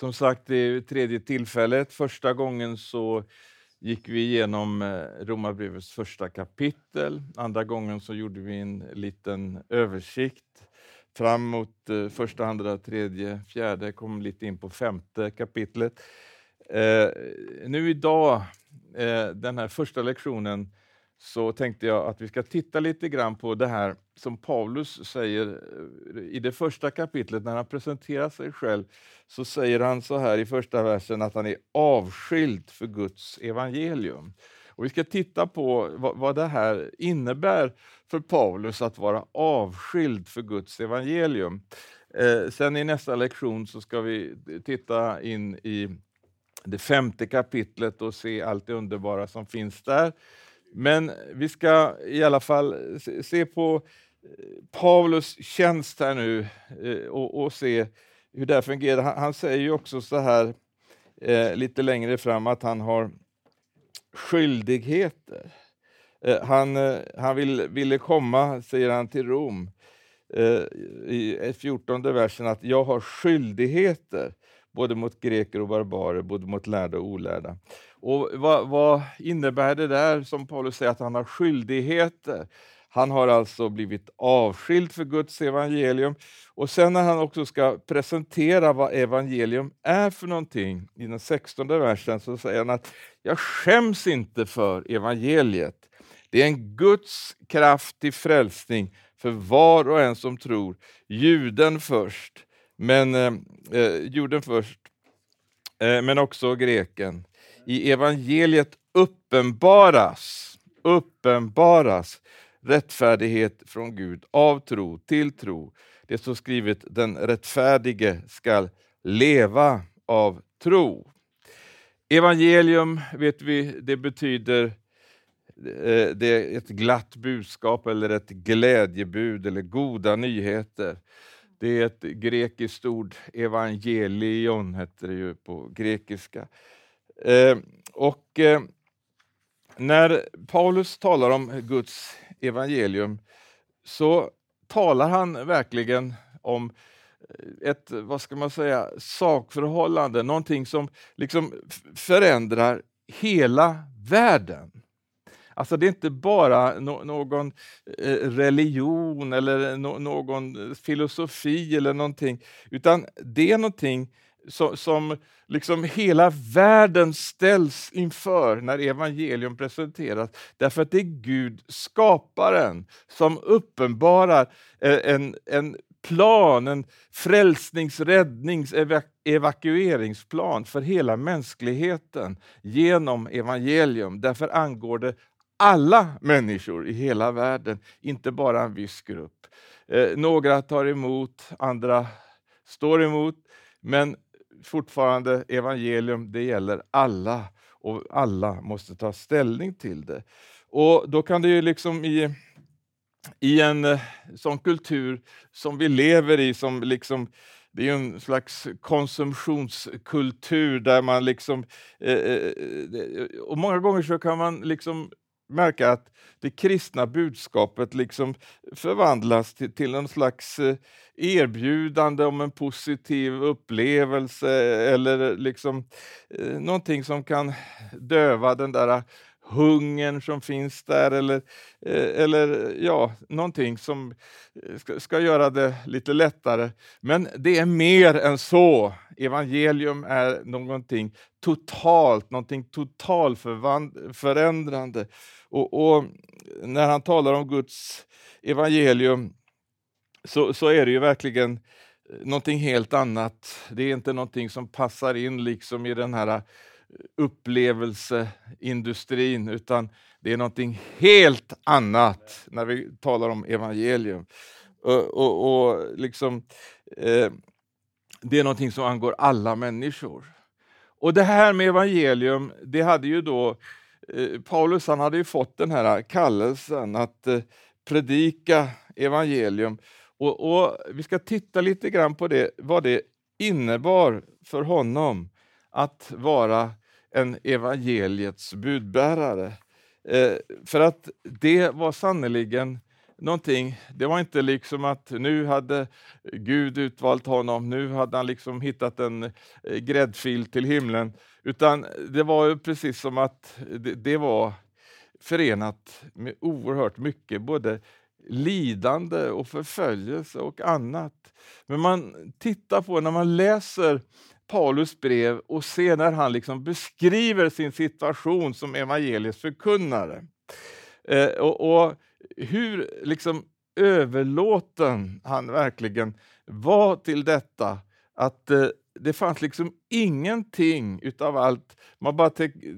Som sagt, det är tredje tillfället. Första gången så gick vi igenom eh, Romarbrevets första kapitel. Andra gången så gjorde vi en liten översikt fram mot eh, första, andra, tredje, fjärde, kom lite in på femte kapitlet. Eh, nu idag, eh, den här första lektionen, så tänkte jag att vi ska titta lite grann på det här som Paulus säger eh, i det första kapitlet när han presenterar sig själv. Så säger han så här i första versen att han är avskild för Guds evangelium. Och vi ska titta på vad, vad det här innebär för Paulus att vara avskild för Guds evangelium. Eh, sen i nästa lektion så ska vi titta in i det femte kapitlet och se allt det underbara som finns där. Men vi ska i alla fall se på eh, Paulus tjänst här nu eh, och, och se hur det fungerar. Han, han säger ju också så här eh, lite längre fram att han har skyldigheter. Eh, han, eh, han vill, ville komma, säger han, till Rom eh, i 14 versen att jag har skyldigheter både mot greker och barbarer, både mot lärda och olärda. Och vad, vad, innebär det där som Paulus säger att han har skyldigheter? Han har alltså blivit avskild för Guds evangelium. Och sen när han också ska presentera vad evangelium är för någonting, i den 16 versen, så säger han att jag skäms inte för evangeliet. Det är en Guds kraft till frälsning för var och en som tror. Juden först, men eh, eh juden först, eh, men också greken. I evangeliet uppenbaras, uppenbaras rättfärdighet från Gud av tro till tro. Det står skrivet, den rättfärdige skall leva av tro. Evangelium vet vi, det betyder eh, det är ett glatt budskap eller ett glädjebud eller goda nyheter. Det är ett grekiskt ord, evangelion heter det ju på grekiska. Eh, och eh, när Paulus talar om Guds evangelium så talar han verkligen om eh, ett, vad ska man säga, sakförhållande, någonting som liksom förändrar hela världen. Alltså det är inte bara no någon eh, religion eller no någon filosofi eller någonting, utan det är någonting som, som liksom hela världen ställs inför när evangelium presenteras. Därför att det är Gud, skaparen, som uppenbarar eh, en, en plan, en frälsnings-, räddnings-, evakueringsplan för hela mänskligheten genom evangelium. Därför angår det alla människor i hela världen, inte bara en viss grupp. Eh, några tar emot, andra står emot, men fortfarande evangelium, det gäller alla och alla måste ta ställning till det. Och då kan det ju liksom i, i en eh, sån kultur som vi lever i, som liksom det är en slags konsumtionskultur där man liksom... Eh, eh, eh och många gånger så kan man liksom märka att det kristna budskapet liksom förvandlas till, till någon slags eh, erbjudande om en positiv upplevelse eller liksom eh, någonting som kan döva den där hungern som finns där eller, eh, eller ja, någonting som eh, ska, ska, göra det lite lättare. Men det är mer än så. Evangelium är någonting totalt, någonting totalförändrande. Och, och, när han talar om Guds evangelium så, så är det ju verkligen eh, någonting helt annat. Det är inte någonting som passar in liksom i den här upplevelseindustrin, utan det är någonting helt annat när vi talar om evangelium. Och, och, och liksom, eh, det är någonting som angår alla människor. Och det här med evangelium, det hade ju då eh, Paulus han hade ju fått den här kallelsen att eh, predika evangelium. Och, och, Vi ska titta lite grann på det, vad det innebar för honom att vara en evangeliets budbärare. Eh, för att det var sannerligen någonting, det var inte liksom att nu hade Gud utvalt honom, nu hade han liksom hittat en eh, gräddfil till himlen, utan det var ju precis som att det, det var förenat med oerhört mycket, både lidande och förföljelse och annat. Men man tittar på, när man läser Paulus brev och se när han liksom beskriver sin situation som evangeliets förkunnare. Eh, och, och, hur liksom överlåten han verkligen var till detta. Att eh, det fanns liksom ingenting utav allt. Man, bara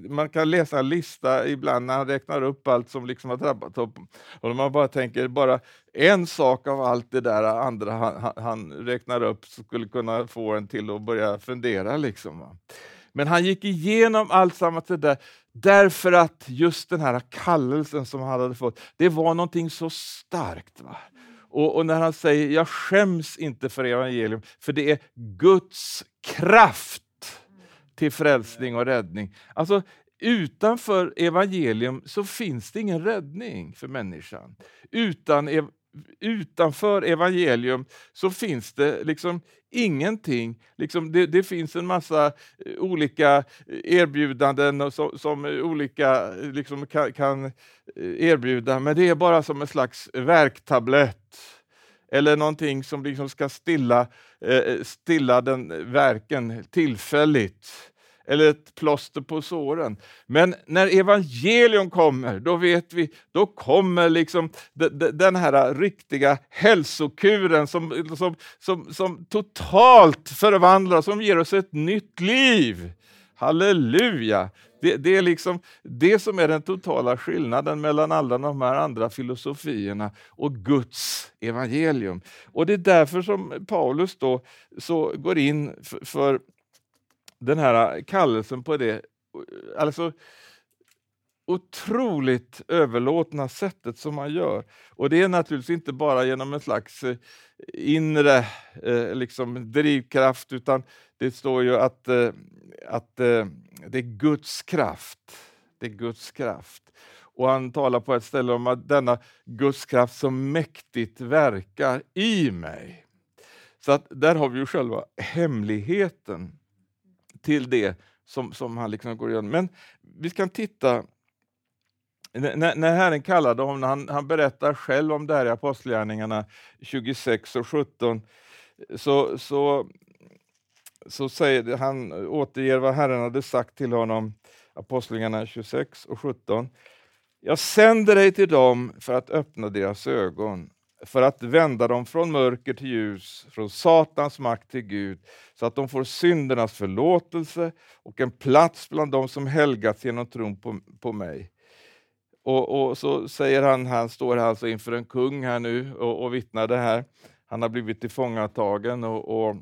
man kan läsa en lista ibland när han räknar upp allt som liksom har drabbat honom. Och man bara tänker, bara en sak av allt det där andra han, han räknar upp skulle kunna få en till att börja fundera. Liksom. Men han gick igenom allt samma det där därför att just den här kallelsen som han hade fått, det var någonting så starkt. Va? Och, och, när han säger jag skäms inte för evangelium, för det är Guds kraft till frälsning och räddning. Alltså utanför evangelium så finns det ingen räddning för människan. Utan utanför evangelium så finns det liksom ingenting. Liksom det, det finns en massa eh, olika eh, erbjudanden som, som olika eh, liksom kan, kan, erbjuda, men det är bara som en slags verktablett eller någonting som liksom ska stilla, stilla den verken tillfälligt eller ett plåster på såren. Men när evangelium kommer, då vet vi, då kommer liksom den här riktiga hälsokuren som, som, som, som totalt förvandlar, som ger oss ett nytt liv. Halleluja! Det, det, är liksom det som är den totala skillnaden mellan alla de här andra filosofierna och Guds evangelium. Och Det är därför som Paulus då så går in för, för den här kallelsen på det alltså, otroligt överlåtna sättet som man gör. Och det är naturligtvis inte bara genom en slags eh, inre eh, liksom drivkraft, utan det står ju att, eh, att eh, det är Guds kraft. Det är Guds kraft. Och han talar på ett ställe om att denna Guds kraft som mäktigt verkar i mig. Så att där har vi ju själva hemligheten till det som, som han liksom går igenom. Men vi kan titta när, när Herren kallade honom, han, han berättar själv om det här i Apostlagärningarna 26 och 17, så, så, så säger han, återger vad Herren hade sagt till honom, Apostlagärningarna 26 och 17. Jag sänder dig till dem för att öppna deras ögon för att vända dem från mörker till ljus, från Satans makt till Gud, så att de får syndernas förlåtelse och en plats bland dem som helgats genom tron på, på mig. Och, och, så säger han, han står alltså inför en kung här nu och, och vittnar det här. Han har blivit tillfångatagen och, och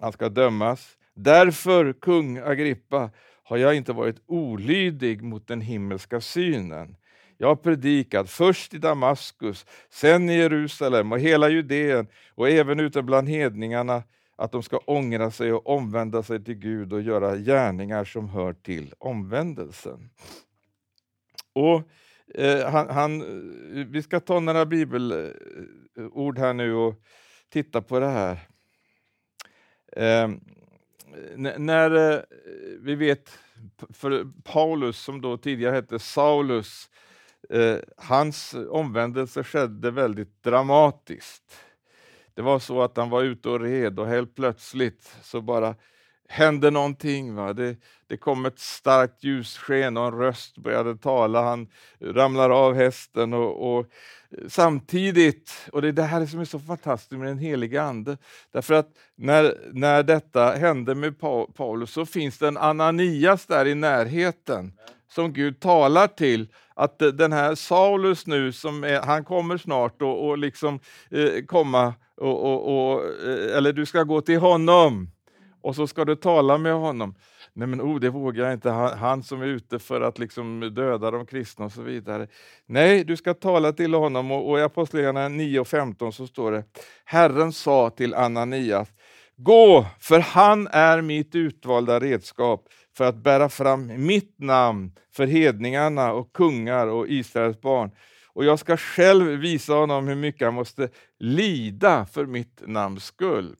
han ska dömas. Därför, kung Agrippa, har jag inte varit olydig mot den himmelska synen. Jag har predikat först i Damaskus, sen i Jerusalem och hela Judeen och även ute bland hedningarna att de ska ångra sig och omvända sig till Gud och göra gärningar som hör till omvändelsen. Och eh, han, han, eh, vi ska ta några bibelord här nu och titta på det här. Eh, när eh, vi vet, för Paulus som då tidigare hette Saulus, Eh, hans omvändelse skedde väldigt dramatiskt. Det var så att han var ute och red och helt plötsligt så bara hände någonting. Va? Det, det kom ett starkt ljussken och en röst började tala. Han ramlar av hästen och, och samtidigt, och det är det här som är så fantastiskt med den heliga Ande, därför att när, när detta hände med Paulus så finns det en Ananias där i närheten som Gud talar till att den här Saulus nu, som är, han kommer snart och, och liksom eh, komma, och, och, och, eh, eller du ska gå till honom och så ska du tala med honom. Nej men oh, det vågar jag inte, han, han, som är ute för att liksom döda de kristna och så vidare. Nej, du ska tala till honom och, och i Apostlagärningarna 9 och 15 så står det Herren sa till Ananias, gå, för han är mitt utvalda redskap för att bära fram mitt namn för hedningarna och kungar och Israels barn och jag ska själv visa honom hur mycket han måste lida för mitt namns skull.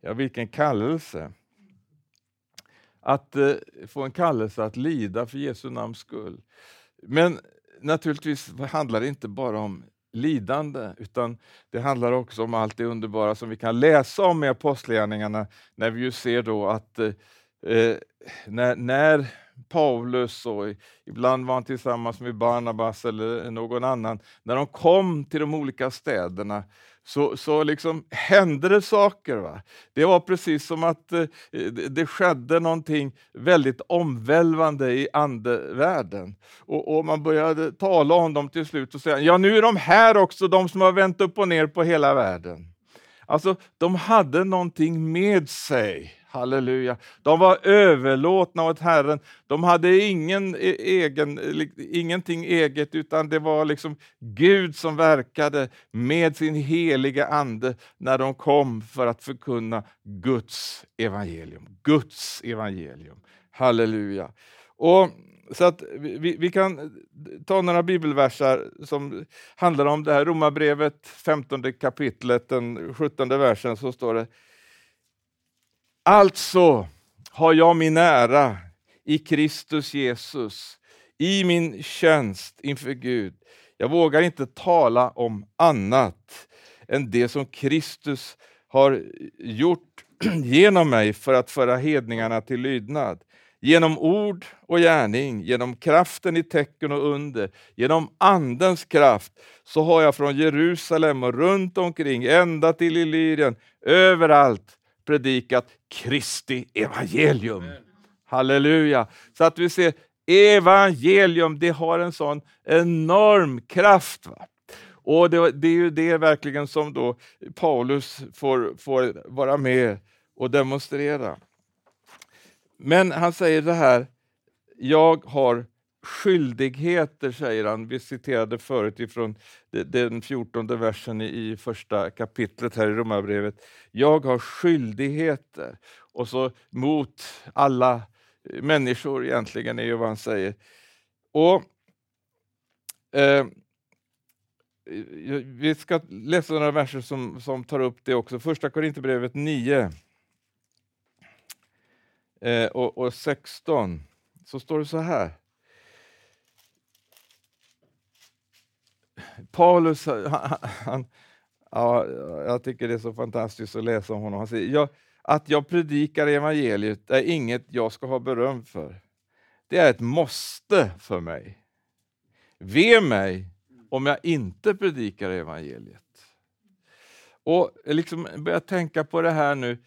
Ja, vilken kallelse! Att eh, få en kallelse att lida för Jesu namns skull. Men naturligtvis handlar det inte bara om lidande, utan det handlar också om allt det underbara som vi kan läsa om i Apostlagärningarna, när vi ju ser då att eh, eh, när, när Paulus och ibland var han tillsammans med Barnabas eller någon annan. När de kom till de olika städerna så, så liksom hände det saker. Va? Det var precis som att eh, det skedde någonting väldigt omvälvande i andevärlden. Och, och man började tala om dem till slut och säga, ja nu är de här också, de som har vänt upp och ner på hela världen. Alltså, de hade någonting med sig Halleluja. De var överlåtna åt Herren. De hade ingen e-, egen, ingenting eget, utan det var liksom Gud som verkade med sin heliga Ande när de kom för att förkunna Guds evangelium. Guds evangelium. Halleluja. Och så att vi, vi, kan ta några bibelversar som handlar om det här. Romarbrevet 15 kapitlet, den 17 versen, så står det Alltså har jag min ära i Kristus Jesus, i min tjänst inför Gud. Jag vågar inte tala om annat än det som Kristus har gjort genom mig för att föra hedningarna till lydnad. Genom ord och gärning, genom kraften i tecken och under, genom Andens kraft, så har jag från Jerusalem och runt omkring, ända till Illyrien, överallt predikat Kristi evangelium. Halleluja! Så att vi ser evangelium, det har en sån enorm kraft. Va? Och det, det, är ju det verkligen som då Paulus får, får vara med och demonstrera. Men han säger det här, jag har skyldigheter, säger han. Vi citerade förut ifrån den 14 versen i första kapitlet här i Romarbrevet. Jag har skyldigheter, och så mot alla människor egentligen, är ju vad han säger. Och eh, Vi ska läsa några verser som, som tar upp det också. Första Korinthierbrevet 9 eh, och, och 16, så står det så här. Paulus, han, han, ja, jag tycker det är så fantastiskt att läsa om honom. Han säger, jag, att jag predikar evangeliet är inget jag ska ha beröm för. Det är ett måste för mig. Ve mig om jag inte predikar evangeliet. Och liksom börja tänka på det här nu,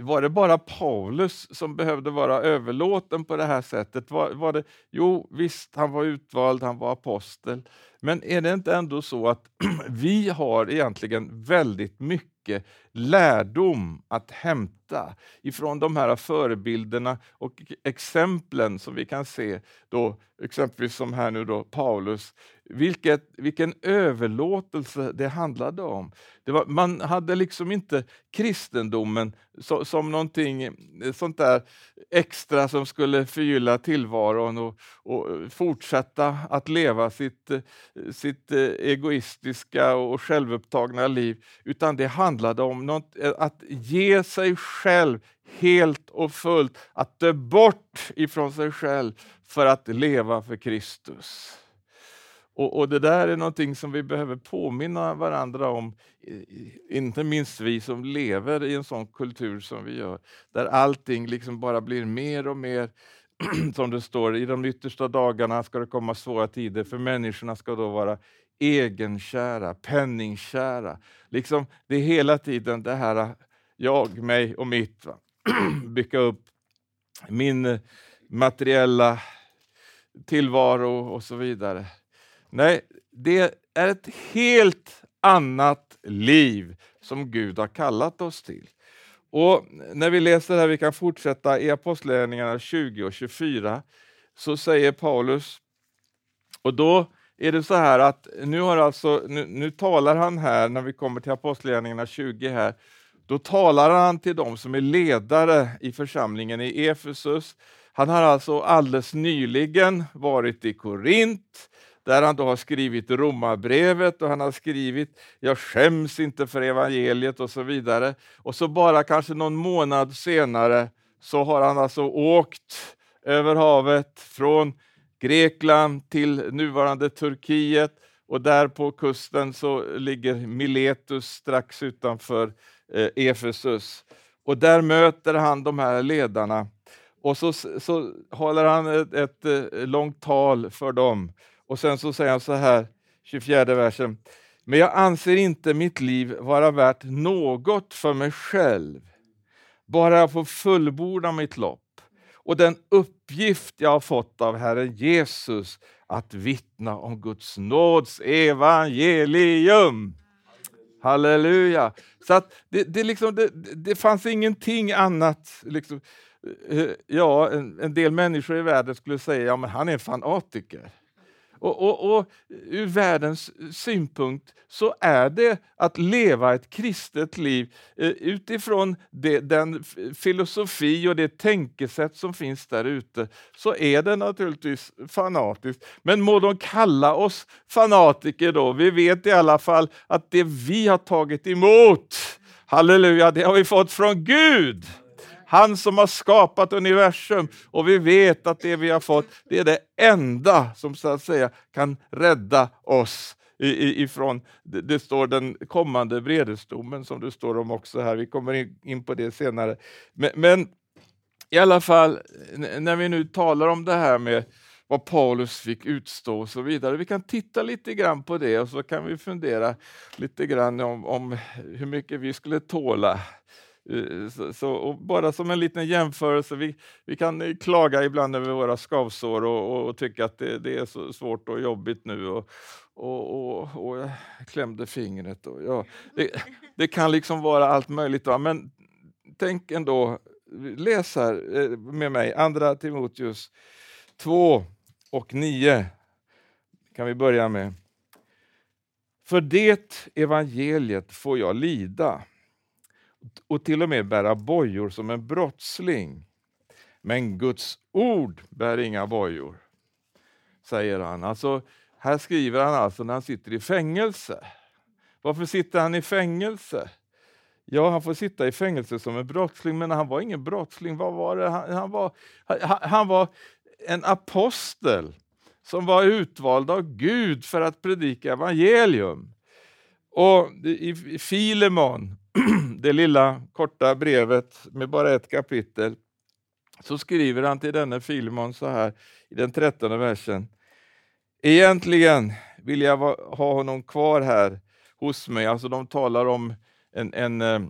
var det bara Paulus som behövde vara överlåten på det här sättet? Var, var det, jo, visst, han var utvald, han var apostel. Men är det inte ändå så att vi har egentligen väldigt mycket lärdom att hämta ifrån de här förebilderna och e- exemplen som vi kan se, då, exempelvis som här nu då Paulus, vilket, vilken överlåtelse det handlade om. Det var, man hade liksom inte kristendomen så, som någonting eh, sånt där extra som skulle förgylla tillvaron och, och eh, fortsätta att leva sitt, eh, sitt eh, egoistiska och självupptagna liv, utan det handlade om något, eh, att ge sig själv helt och fullt, att dö bort ifrån sig själv för att leva för Kristus. Och, och, Det där är någonting som vi behöver påminna varandra om, inte minst vi som lever i en sån kultur som vi gör, där allting liksom bara blir mer och mer som det står, i de yttersta dagarna ska det komma svåra tider, för människorna ska då vara egenkära, penningkära. Liksom, det är hela tiden det här jag, mig och mitt. Va? Bygga upp min materiella tillvaro och så vidare. Nej, det är ett helt annat liv som Gud har kallat oss till. Och När vi läser här, vi kan fortsätta i Apostlagärningarna 20 och 24, så säger Paulus, och då är det så här att nu, har alltså, nu, nu talar han här, när vi kommer till Apostlagärningarna 20 här, då talar han till dem som är ledare i församlingen i Efesus. Han har alltså alldeles nyligen varit i Korint, där han då har skrivit romabrevet och han har skrivit Jag skäms inte för evangeliet och så vidare. Och så bara kanske någon månad senare så har han alltså åkt över havet från Grekland till nuvarande Turkiet och där på kusten så ligger Miletus strax utanför eh, Efesus. Och där möter han de här ledarna och så, så håller han ett, ett, ett långt tal för dem. Och sen så säger han så här, 24 versen. Men jag anser inte mitt liv vara värt något för mig själv. Bara jag får fullborda mitt lopp och den uppgift jag har fått av Herren Jesus att vittna om Guds nåds evangelium. Halleluja! Så att det, det, liksom, det, det fanns ingenting annat. Liksom, eh, ja, en, en, del människor i världen skulle säga ja, men han är en fanatiker. Och, och, och ur världens synpunkt så är det att leva ett kristet liv eh, utifrån det, den filosofi och det tänkesätt som finns där ute, så är det naturligtvis fanatiskt. Men må de kalla oss fanatiker då, vi vet i alla fall att det vi har tagit emot, halleluja, det har vi fått från Gud. Han som har skapat universum och vi vet att det vi har fått, det är det enda som så att säga kan rädda oss ifrån, det står den kommande vredesdomen som det står om också här, vi kommer in på det senare. Men, men i alla fall, när vi nu talar om det här med vad Paulus fick utstå och så vidare. Vi kan titta lite grann på det och så kan vi fundera lite grann om, om hur mycket vi skulle tåla Eh, Eh, så, så bara som en liten jämförelse, vi, vi kan eh, klaga ibland över våra skavsår och, och, och tycka att det, det, är så svårt och jobbigt nu. Och, och, och, och jag klämde fingret. Och, ja, det, det, kan liksom vara allt möjligt. Va? Men tänk ändå, läs här eh, med mig, Andra Timoteus 2 och 9 kan vi börja med. För det evangeliet får jag lida och till och med bära bojor som en brottsling. Men Guds ord bär inga bojor, säger han. Alltså, här skriver han alltså när han sitter i fängelse. Varför sitter han i fängelse? Ja, han får sitta i fängelse som en brottsling, men han var ingen brottsling. Vad var det? Han, han var, han, han var en apostel som var utvald av Gud för att predika evangelium. Och i Filemon, det lilla korta brevet med bara ett kapitel, så skriver han till denne Filimon så här i den trettonde versen. Egentligen vill jag ha honom kvar här hos mig. Alltså de talar om en, en eh,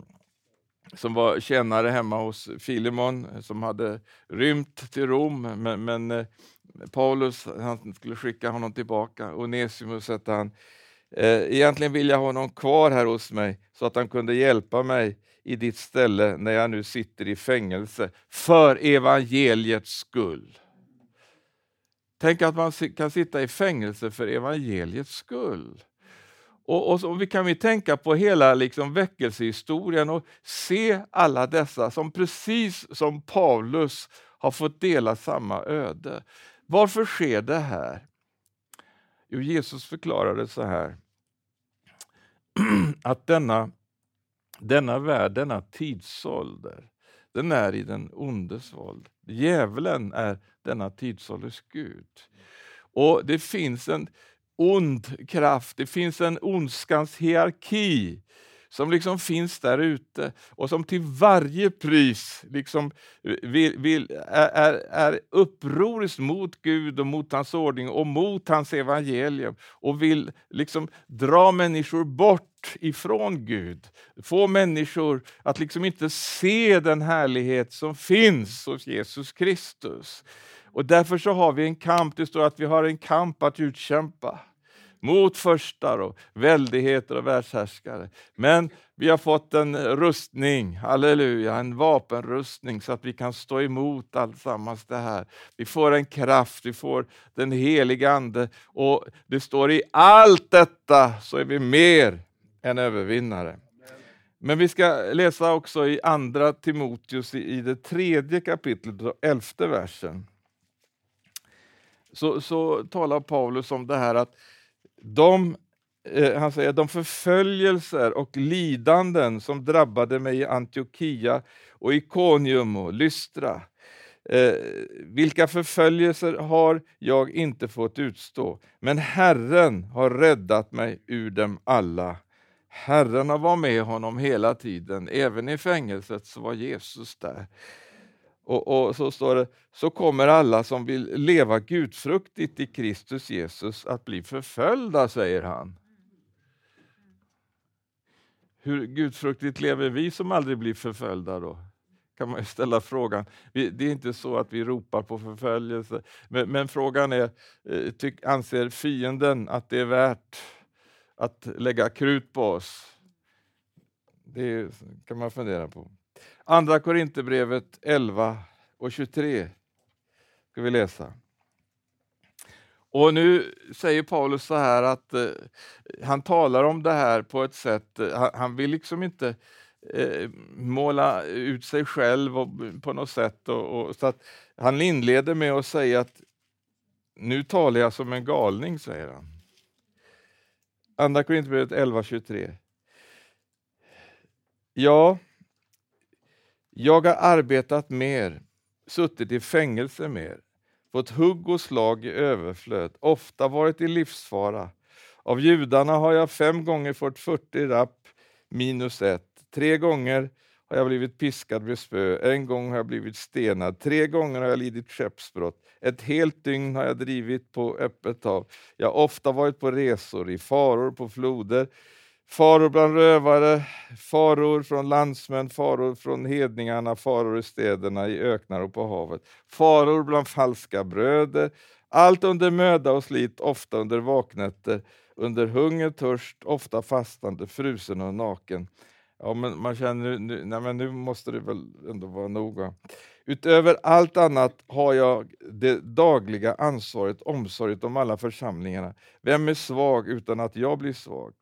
som var tjänare hemma hos Filimon som hade rymt till Rom, men, men eh, Paulus han skulle skicka honom tillbaka. Onesimus hette han. Eh, egentligen vill jag ha honom kvar här hos mig så att han kunde hjälpa mig i ditt ställe när jag nu sitter i fängelse för evangeliets skull. Tänk att man kan sitta i fängelse för evangeliets skull. Och, och så vi kan vi tänka på hela liksom väckelsehistorien och se alla dessa som precis som Paulus har fått dela samma öde. Varför sker det här? Jo, Jesus förklarade så här att denna, denna värld, denna tidsålder, den är i den ondes våld. Djävulen är denna tidsålders Gud. Och det finns en ond kraft, det finns en ondskans hierarki som liksom finns där ute och som till varje pris liksom vill, vill, är, är upproriskt mot Gud och mot hans ordning och mot hans evangelium och vill liksom dra människor bort ifrån Gud. Få människor att liksom inte se den härlighet som finns hos Jesus Kristus. Och därför så har vi en kamp, det står att vi har en kamp att utkämpa mot förstar och väldigheter och världshärskare. Men vi har fått en rustning, halleluja, en vapenrustning så att vi kan stå emot alltsammans det här. Vi får en kraft, vi får den heliga Ande och det står i allt detta så är vi mer än övervinnare. Men vi ska läsa också i andra Timoteus i det tredje kapitlet och elfte versen. så, så talar Paulus om det här att de, eh, han säger, de förföljelser och lidanden som drabbade mig i Antiochia och Ikonium och Lystra, Eh, vilka förföljelser har jag inte fått utstå, men Herren har räddat mig ur dem alla. Herren har varit med honom hela tiden, även i fängelset så var Jesus där. Och, och, så står det, så kommer alla som vill leva gudfruktigt i Kristus Jesus att bli förföljda, säger han. Hur gudfruktigt lever vi som aldrig blir förföljda då? kan man ställa frågan. det är inte så att vi ropar på förföljelse, men, men frågan är, eh, tyck, anser fienden att det är värt att lägga krut på oss? Det kan man fundera på. Andra Korinthierbrevet 11 och 23 ska vi läsa. Och nu säger Paulus så här att eh, han talar om det här på ett sätt, eh, han, han vill liksom inte eh, måla ut sig själv och, på något sätt. Och, och, så att han inleder med att säga att nu talar jag som en galning, säger han. Andra Korinthierbrevet 11.23. Ja, jag har arbetat mer, suttit i fängelse mer, fått hugg och slag i överflöd, ofta varit i livsfara. Av judarna har jag fem gånger fått 40 rapp minus ett. Tre gånger har jag blivit piskad med spö, en gång har jag blivit stenad, tre gånger har jag lidit skeppsbrott. Ett helt dygn har jag drivit på öppet hav. Jag har ofta varit på resor, i faror på floder, faror bland rövare, faror från landsmän, faror från hedningarna, faror i städerna, i öknar och på havet, faror bland falska bröder, allt under möda och slit, ofta under vaknätter, under hunger, törst, ofta fastande, frusen och naken. Ja, men man känner nu, nej, men nu måste det väl ändå vara noga. Utöver allt annat har jag det dagliga ansvaret, omsorget om alla församlingarna. Vem är svag utan att jag blir svag?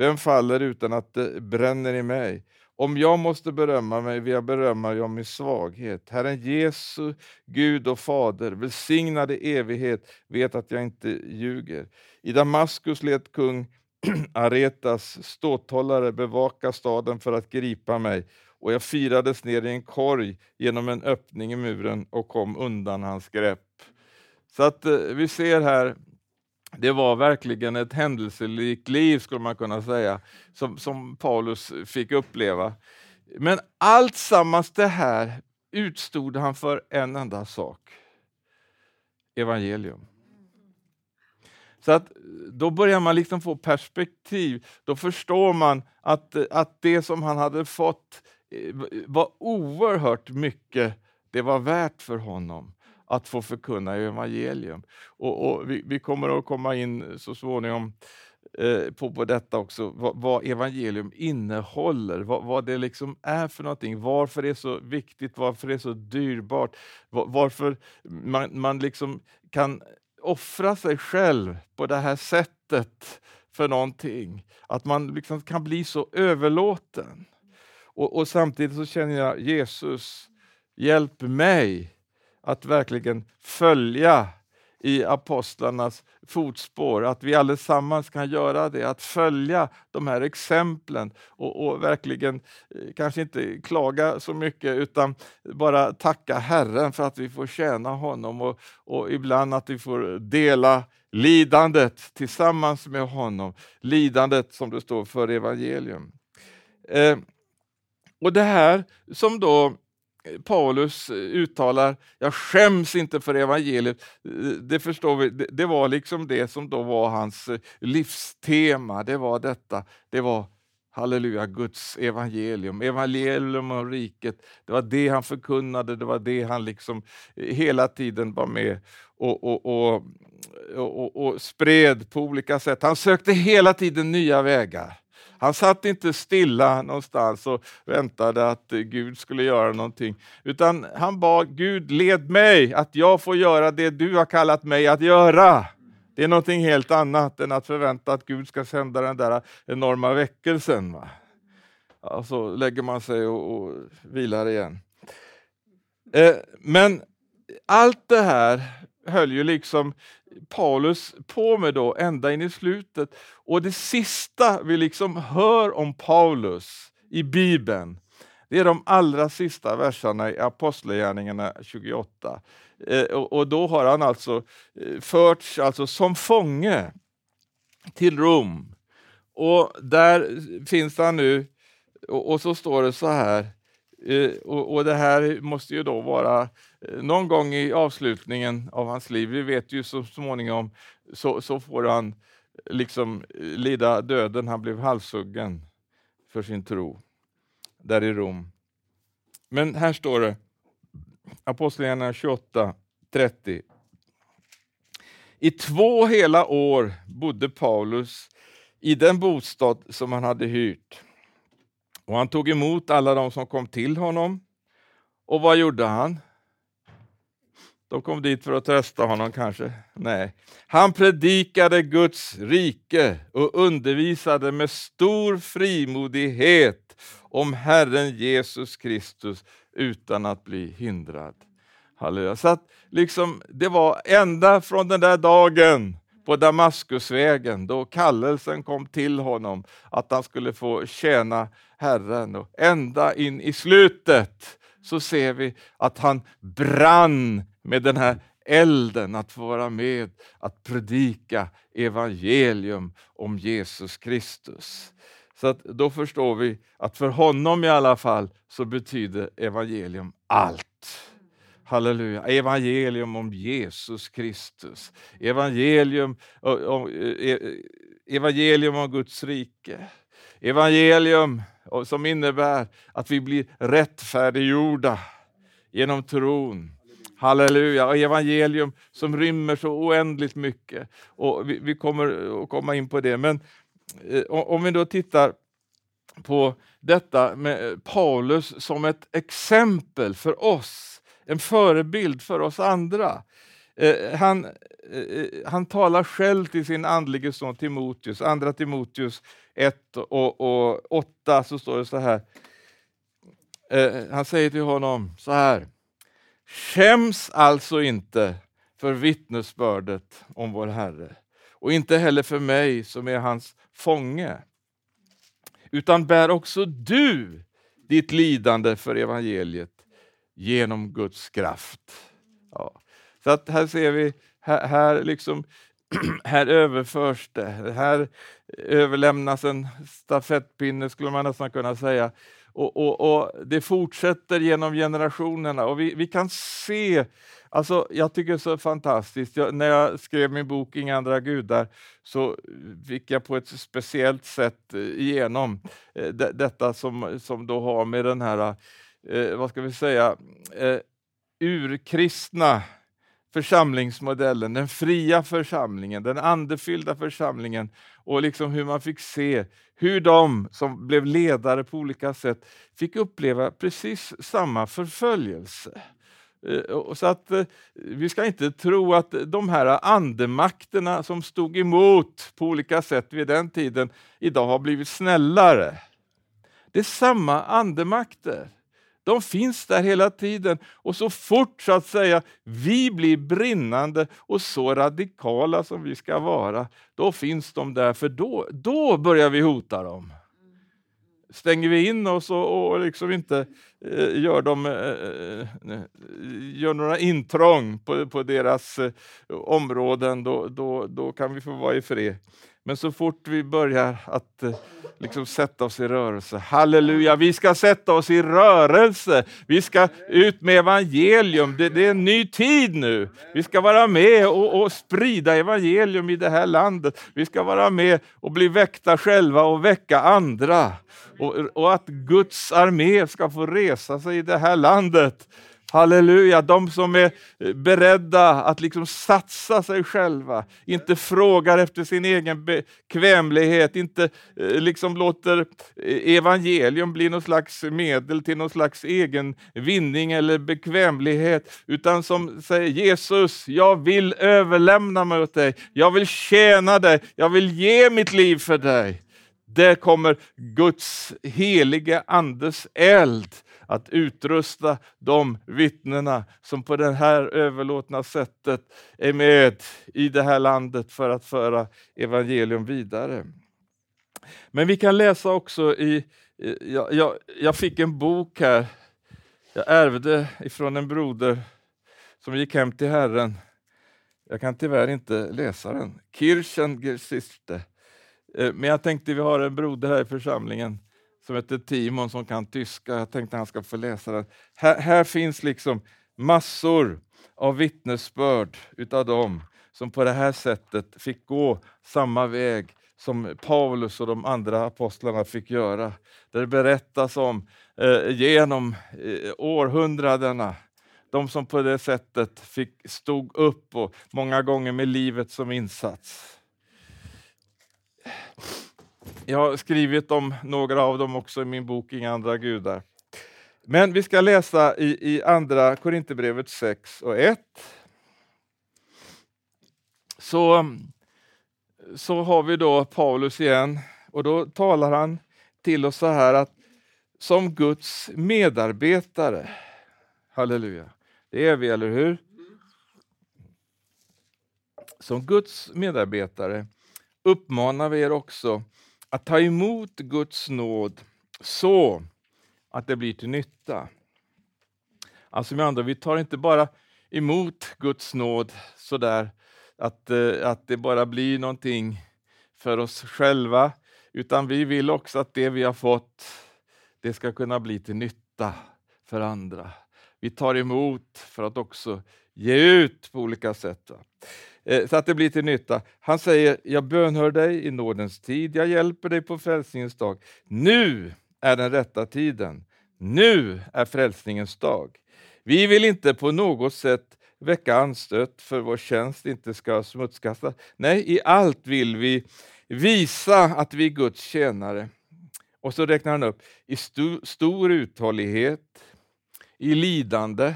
Vem faller utan att det bränner i mig? Om jag måste berömma mig vill jag berömma jag min svaghet. Herren Jesu, Gud och Fader, välsignade evighet, vet att jag inte ljuger. I Damaskus lät kung Aretas ståthållare bevaka staden för att gripa mig och jag firades ner i en korg genom en öppning i muren och kom undan hans grepp. Så att eh, vi ser här, det var verkligen ett händelselikt liv skulle man kunna säga, som, som Paulus fick uppleva. Men allt sammans det här utstod han för en enda sak, evangelium. Så att då börjar man liksom få perspektiv. Då förstår man att, att det som han hade fått eh, var oerhört mycket det var värt för honom att få förkunna evangelium. Och, och vi, vi, kommer att komma in så småningom eh, på, på detta också, vad, vad evangelium innehåller, vad, vad, det liksom är för någonting, varför det är så viktigt, varför det är så dyrbart, var, varför man, man liksom kan offra sig själv på det här sättet för någonting. Att man liksom kan bli så överlåten. Och, och samtidigt så känner jag Jesus, hjälp mig att verkligen följa i apostlarnas fotspår, att vi allesammans kan göra det, att följa de här exemplen och, och, verkligen eh, kanske inte klaga så mycket utan bara tacka Herren för att vi får tjäna honom och, och ibland att vi får dela lidandet tillsammans med honom. Lidandet som det står för evangelium. Eh, och det här som då Paulus eh, uttalar, jag skäms inte för evangeliet. Eh, det förstår vi, det var liksom det som då var hans eh, livstema. Det var detta, det var halleluja, Guds evangelium, evangelium om riket. Det var det han förkunnade, det var det han liksom hela tiden var med och, och, och, och, och spred på olika sätt. Han sökte hela tiden nya vägar. Han satt inte stilla någonstans och väntade att Gud skulle göra någonting, utan han bad Gud, led mig att jag får göra det du har kallat mig att göra. Det är någonting helt annat än att förvänta att Gud ska sända den där enorma väckelsen. Va? Och så lägger man sig och, och vilar igen. Eh, men allt det här höll ju liksom Paulus på med då ända in i slutet. Och det sista vi liksom hör om Paulus i Bibeln, det är de allra sista verserna i Apostlagärningarna 28. Eh, och, då har han alltså eh, förts alltså som fånge till Rom. Och där finns han nu, och, så står det så här, eh, och, det här måste ju då vara Eh, någon gång i avslutningen av hans liv. Vi vet ju så småningom så, så får han eh, liksom eh, lida döden. Han blev halshuggen för sin tro där i Rom. Men här står det, Apostlagärningarna 28, 30. I två hela år bodde Paulus i den bostad som han hade hyrt. Och han tog emot alla de som kom till honom. Och vad gjorde han? De kom dit för att trösta honom kanske? Nej. Han predikade Guds rike och undervisade med stor frimodighet om Herren Jesus Kristus utan att bli hindrad. Halleluja. Så att liksom, det var ända från den där dagen på Damaskusvägen då kallelsen kom till honom att han skulle få tjäna Herren. Och ända in i slutet så ser vi att han brann med den här elden att få vara med att predika evangelium om Jesus Kristus. Så att då förstår vi att för honom i alla fall så betyder evangelium allt. Halleluja. Evangelium om Jesus Kristus. Evangelium om, evangelium om Guds rike. Evangelium som innebär att vi blir rättfärdiggjorda genom tron. Halleluja! Och evangelium som rymmer så oändligt mycket. Och vi, vi kommer att komma in på det. Men eh, om vi då tittar på detta med eh, Paulus som ett exempel för oss, en förebild för oss andra. Eh, han, eh, eh han talar själv till sin andlige son Timoteus, andra Timoteus 1 och, och 8 så står det så här. Eh, han säger till honom så här. Skäms alltså inte för vittnesbördet om vår Herre och inte heller för mig som är hans fånge. Utan bär också du ditt lidande för evangeliet genom Guds kraft. Ja. Så att här ser vi, här, här, liksom, här överförs det, här överlämnas en stafettpinne skulle man nästan kunna säga och, och, och, Det fortsätter genom generationerna. Och vi, vi kan se, alltså jag tycker det är så fantastiskt, jag, när jag skrev min bok Inga andra gudar så fick jag på ett speciellt sätt eh, igenom eh, detta som, som då har med den här, eh, vad ska vi säga, eh, urkristna församlingsmodellen, den fria församlingen, den andefyllda församlingen och liksom hur man fick se hur de som blev ledare på olika sätt fick uppleva precis samma förföljelse. Eh, så att eh, vi ska inte tro att de här andemakterna som stod emot på olika sätt vid den tiden idag har blivit snällare. Det är samma andemakter. De finns där hela tiden och så fort så att säga vi blir brinnande och så radikala som vi ska vara, då finns de där för då, då börjar vi hota dem. Stänger vi in oss och, och liksom inte eh, gör, dem, eh, eh, eh, gör några intrång på, på deras eh, områden, då, då, då kan vi få vara i fred. Men så fort vi börjar att eh, liksom sätta oss i rörelse, halleluja, vi ska sätta oss i rörelse. Vi ska ut med evangelium. Det, det är en ny tid nu. Vi ska vara med och, och, sprida evangelium i det här landet. Vi ska vara med och bli väckta själva och väcka andra. Och, och att Guds armé ska få resa sig i det här landet Halleluja, de som är beredda att liksom satsa sig själva, inte frågar efter sin egen bekvämlighet, inte eh, liksom låter eh, evangelium bli något slags medel till någon slags egen vinning eller bekvämlighet, utan som säger Jesus, jag vill överlämna mig åt dig, jag vill tjäna dig, jag vill ge mitt liv för dig. Där kommer Guds helige Andes eld att utrusta de vittnena som på det här överlåtna sättet är med i det här landet för att föra evangelium vidare. Men vi kan läsa också i, jag, jag, jag fick en bok här, jag ärvde ifrån en broder som gick hem till Herren. Jag kan tyvärr inte läsa den. Kirchen Geschichte. Eh, men jag tänkte vi har en broder här i församlingen som heter Timon som kan tyska. Jag tänkte han ska få läsa den. Här, här finns liksom massor av vittnesbörd utav dem som på det här sättet fick gå samma väg som Paulus och de andra apostlarna fick göra. Där det berättas om eh, genom eh, århundradena de som på det sättet fick, stod upp och många gånger med livet som insats. Jag har skrivit om några av dem också i min bok Inga andra gudar. Men vi ska läsa i, i andra Korinthierbrevet 6 och 1. Så, så har vi då Paulus igen och då talar han till oss så här att som Guds medarbetare, halleluja, det är vi, eller hur? Som Guds medarbetare uppmanar vi er också att ta emot Guds nåd så att det blir till nytta. Alltså med andra vi tar inte bara emot Guds nåd sådär att, eh, att det bara blir någonting för oss själva, utan vi vill också att det vi har fått, det ska kunna bli till nytta för andra. Vi tar emot för att också ge ut på olika sätt. Eh, så att det blir till nytta. Han säger, jag bönhör dig i nådens tid, jag hjälper dig på frälsningens dag. Nu är den rätta tiden. Nu är frälsningens dag. Vi vill inte på något sätt väcka anstöt för vår tjänst inte ska smutskastas. Nej, i allt vill vi visa att vi är Guds tjänare. Och så räknar han upp i stor uthållighet, i lidande,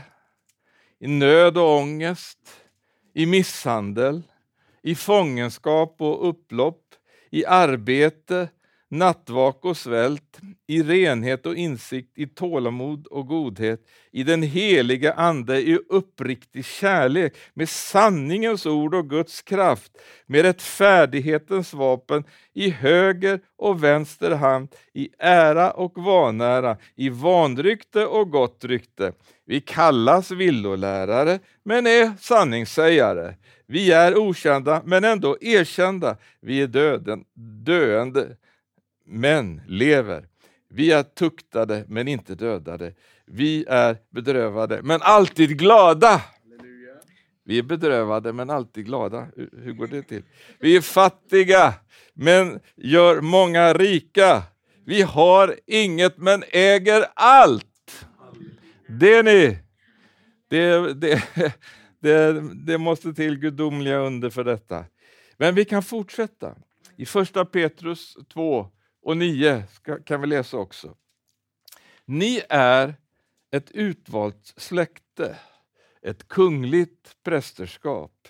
i nöd och ångest, i misshandel, i fångenskap och upplopp, i arbete, nattvak och svält, i renhet och insikt, i tålamod och godhet, i den heliga Ande, i uppriktig kärlek, med sanningens ord och Guds kraft, med rättfärdighetens vapen, i höger och vänster hand, i ära och vanära, i vanrykte och gott rykte. Vi kallas villolärare, men är sanningssägare. Vi är okända, men ändå erkända. Vi är döden, döende, men lever. Vi är tuktade, men inte dödade. Vi är bedrövade, men alltid glada. Vi är bedrövade, men alltid glada. Hur går det till? Vi är fattiga, men gör många rika. Vi har inget, men äger allt. Det ni. Det, det, det, det måste till gudomliga under för detta. Men vi kan fortsätta. I första Petrus 2 och 9 kan vi läsa också. Ni är ett utvalt släkte, ett kungligt prästerskap,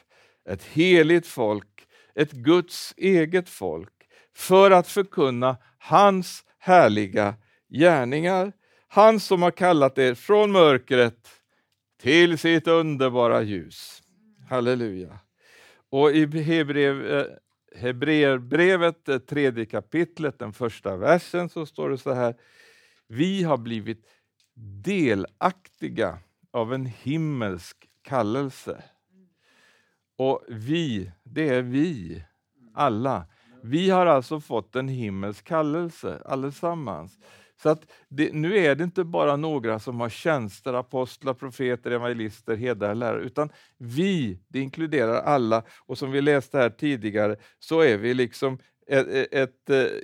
ett heligt folk, ett Guds eget folk, för att förkunna hans härliga gärningar. Han som har kallat er från mörkret till sitt underbara ljus. Halleluja. Och i Hebrev, eh, Hebreerbrevet, tredje kapitlet, den första versen, så står det så här. Vi har blivit delaktiga av en himmelsk kallelse. Och vi, det är vi, alla. Vi har alltså fått en himmelsk kallelse allesammans. Så att det, nu är det inte bara några som har tjänster, apostlar, profeter, evangelister, herdar, lärare, utan vi, det inkluderar alla. Och som vi läste här tidigare, så är vi liksom e, e, ett, ett,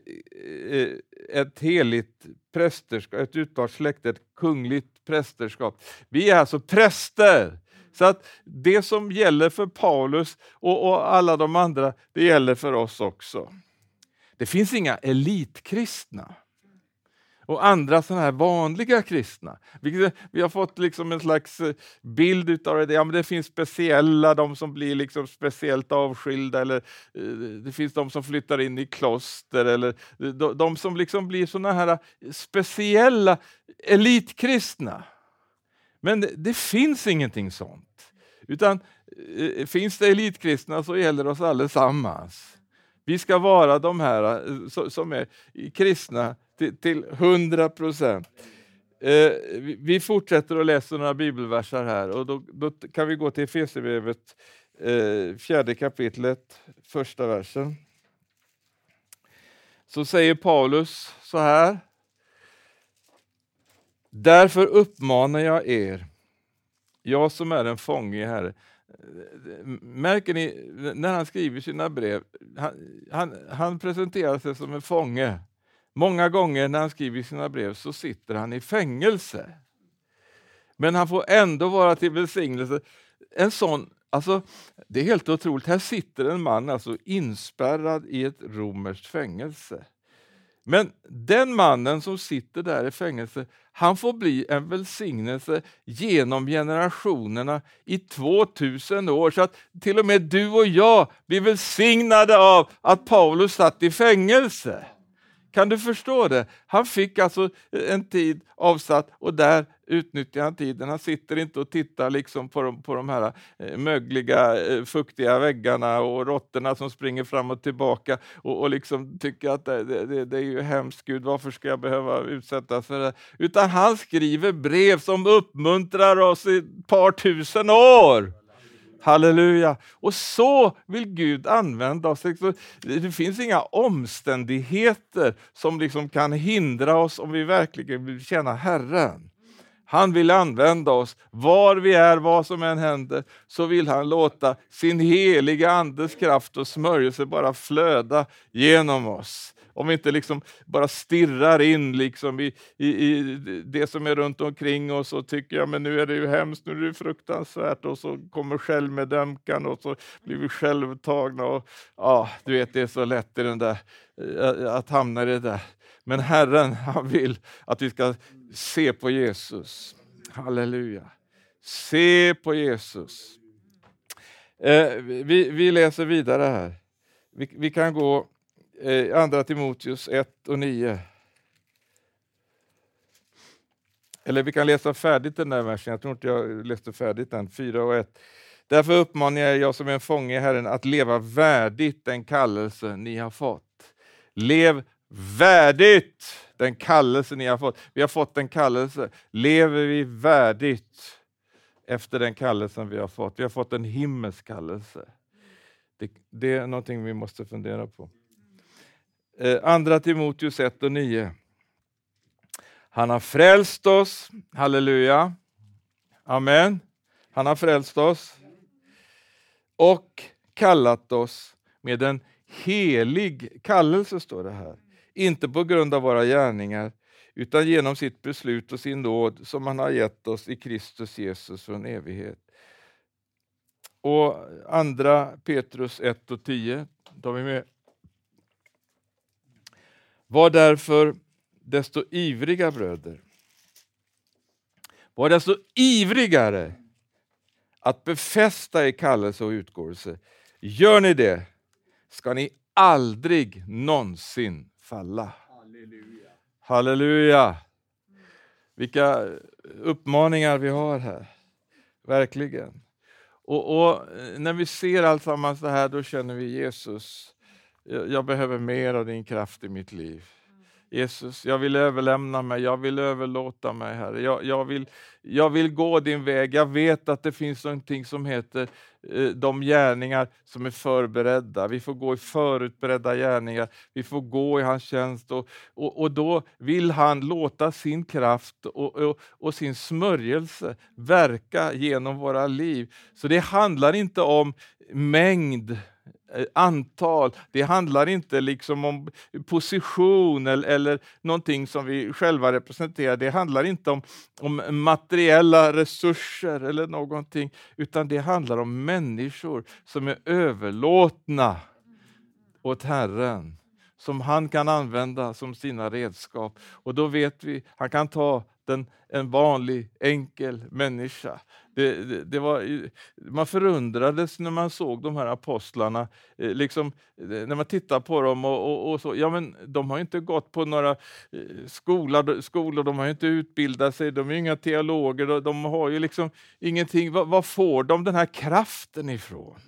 ett, ett heligt prästerskap, ett utvalt släkte, ett kungligt prästerskap. Vi är alltså präster. Så att det som gäller för Paulus och, och alla de andra, det gäller för oss också. Det finns inga elitkristna och andra sådana här vanliga kristna. Vi, eh, vi har fått liksom en slags eh, bild av det. Ja, men det finns speciella, de som blir liksom speciellt avskilda, eller eh, det finns de som flyttar in i kloster, eller de, de som liksom blir sådana här speciella elitkristna. Men det, det finns ingenting sånt. Utan finns det elitkristna så gäller det oss allesammans. Vi ska vara de här eh, som är kristna till, 100 procent. Eh, vi fortsätter att läsa några bibelversar här och då, då kan vi gå till Efesierbrevet, eh, fjärde kapitlet, första versen. Så säger Paulus så här. Därför uppmanar jag er jag som är en fånge Herre, Eh, märker ni, när han skriver sina brev, han, han, han presenterar sig som en fånge. Många gånger när han skriver sina brev så sitter han i fängelse. Men han får ändå vara till välsignelse. En sån, alltså, det är helt otroligt, här sitter en man alltså inspärrad i ett romerskt fängelse. Men den mannen som sitter där i fängelse, han får bli en välsignelse genom generationerna i 2000 år. Så att till och med du och jag blir välsignade av att Paulus satt i fängelse. Kan du förstå det? Han fick alltså eh, en tid avsatt och där utnyttjar han tiden. Han sitter inte och tittar liksom på, de, på de här eh, mögliga, eh, fuktiga väggarna och råttorna som springer fram och tillbaka och, och liksom tycker att det, det, det, är ju hemskt, Gud, varför ska jag behöva utsättas för det? Utan han skriver brev som uppmuntrar oss i ett par tusen år. Halleluja! Och så vill Gud använda oss. Det finns inga omständigheter som liksom kan hindra oss om vi verkligen vill tjäna Herren. Han vill använda oss. Var vi är, vad som än händer, så vill han låta sin heliga Andes kraft och smörjelse bara flöda genom oss. Om vi inte liksom bara stirrar in liksom i, i, i, det som är runt omkring oss och tycker ja, men nu är det ju hemskt, nu är det fruktansvärt och så kommer självmedömkan och så blir vi självtagna. Och, ja, du vet, det är så lätt i den där, eh, att hamna i det där. Men Herren han vill att vi ska se på Jesus. Halleluja. Se på Jesus. Eh, vi, vi läser vidare här. Vi, vi kan gå eh, Andra Timoteus 1 och 9. Eller vi kan läsa färdigt den där versen, jag tror inte jag läste färdigt den, 4 och 1. Därför uppmanar jag, jag som är en fånge i Herren att leva värdigt den kallelse ni har fått. Lev värdigt den kallelse ni har fått. Vi har fått en kallelse. Lever vi värdigt efter den kallelsen vi har fått? Vi har fått en himmelsk kallelse. Det, det är någonting vi måste fundera på. Eh, andra Timoteus 1 och 9. Han har frälst oss, halleluja. Amen. Han har frälst oss och kallat oss med en helig kallelse, står det här inte på grund av våra gärningar, utan genom sitt beslut och sin nåd som han har gett oss i Kristus Jesus från evighet. Och andra Petrus 1 och 10 tar vi med. Var därför desto ivriga bröder. Var desto ivrigare att befästa er kallelse och utgåelse. Gör ni det ska ni aldrig någonsin falla. Halleluja. Halleluja! Vilka uppmaningar vi har här. Verkligen. Och, och när vi ser alltsammans det här, då känner vi Jesus, jag behöver mer av din kraft i mitt liv. Jesus, jag vill överlämna mig, jag vill överlåta mig, Herre. Jag, jag, vill, jag vill gå din väg. Jag vet att det finns någonting som heter eh, de gärningar som är förberedda. Vi får gå i förutberedda gärningar, vi får gå i hans tjänst och, och, och då vill han låta sin kraft och, och, och sin smörjelse verka genom våra liv. Så det handlar inte om mängd Eh, antal. Det handlar inte liksom om position eller, eller någonting som vi själva representerar. Det handlar inte om, om materiella resurser eller någonting, utan det handlar om människor som är överlåtna åt Herren som han kan använda som sina redskap. Och då vet vi, han kan ta den, en vanlig enkel människa. Det, det, det, var, man förundrades när man såg de här apostlarna, eh, liksom, eh, när man tittar på dem och, och, och, så. Ja, men de har inte gått på några eh, skolor, skolor, de har inte utbildat sig, de är inga teologer, de har ju liksom ingenting. Var, var får de den här kraften ifrån?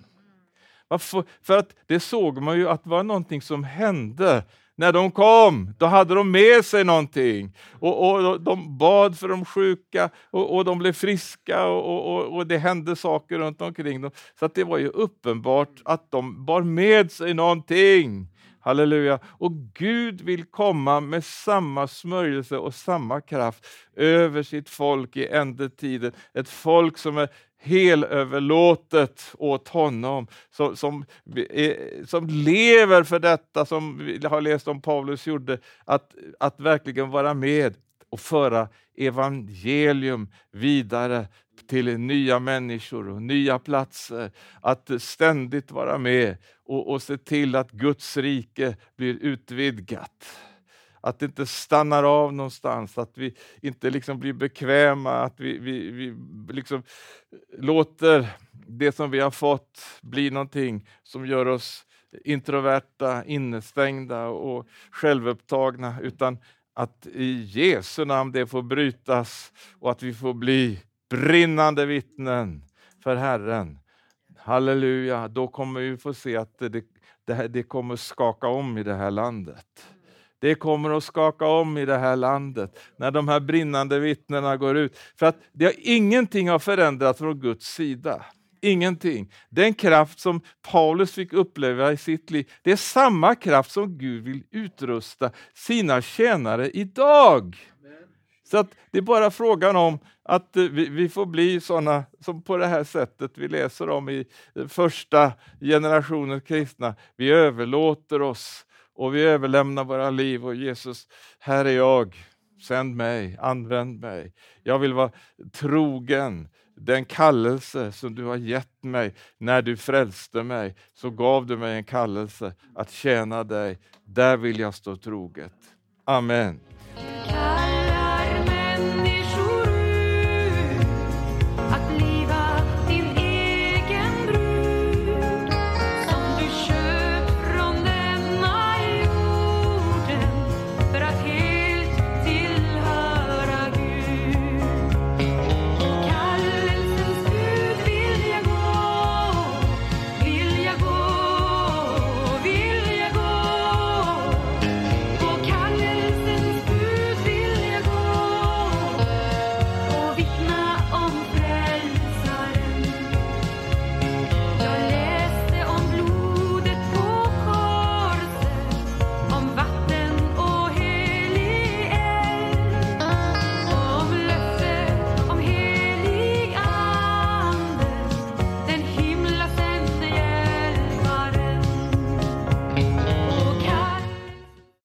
Varför? För att det såg man ju att det var någonting som hände när de kom, då hade de med sig någonting. Och, och De bad för de sjuka och, och de blev friska och, och, och, det hände saker runt omkring dem. Så att det var ju uppenbart att de bar med sig någonting. Halleluja! Och Gud vill komma med samma smörjelse och samma kraft över sitt folk i ändetiden. Ett folk som är helöverlåtet åt honom, som, som, eh, som lever för detta, som vi har läst om Paulus gjorde, att, att verkligen vara med och föra evangelium vidare till nya människor och nya platser. Att ständigt vara med och, och se till att Guds rike blir utvidgat. Att det inte stannar av någonstans, att vi inte liksom blir bekväma, att vi, vi, vi liksom låter det som vi har fått bli någonting som gör oss introverta, innestängda och självupptagna, utan att i Jesu namn det får brytas och att vi får bli brinnande vittnen för Herren. Halleluja, då kommer vi få se att det, det, här, det kommer skaka om i det här landet. Det kommer att skaka om i det här landet när de här brinnande vittnena går ut. För att det har, ingenting har förändrats från Guds sida. Ingenting. Den kraft som Paulus fick uppleva i sitt liv, det är samma kraft som Gud vill utrusta sina tjänare idag. Så att det är bara frågan om att eh, vi, vi får bli sådana som på det här sättet vi läser om i eh, första generationens kristna. Vi överlåter oss och vi överlämnar våra liv och Jesus, här är jag, sänd mig, använd mig. Jag vill vara trogen den kallelse som du har gett mig när du frälste mig, så gav du mig en kallelse att tjäna dig. Där vill jag stå troget. Amen.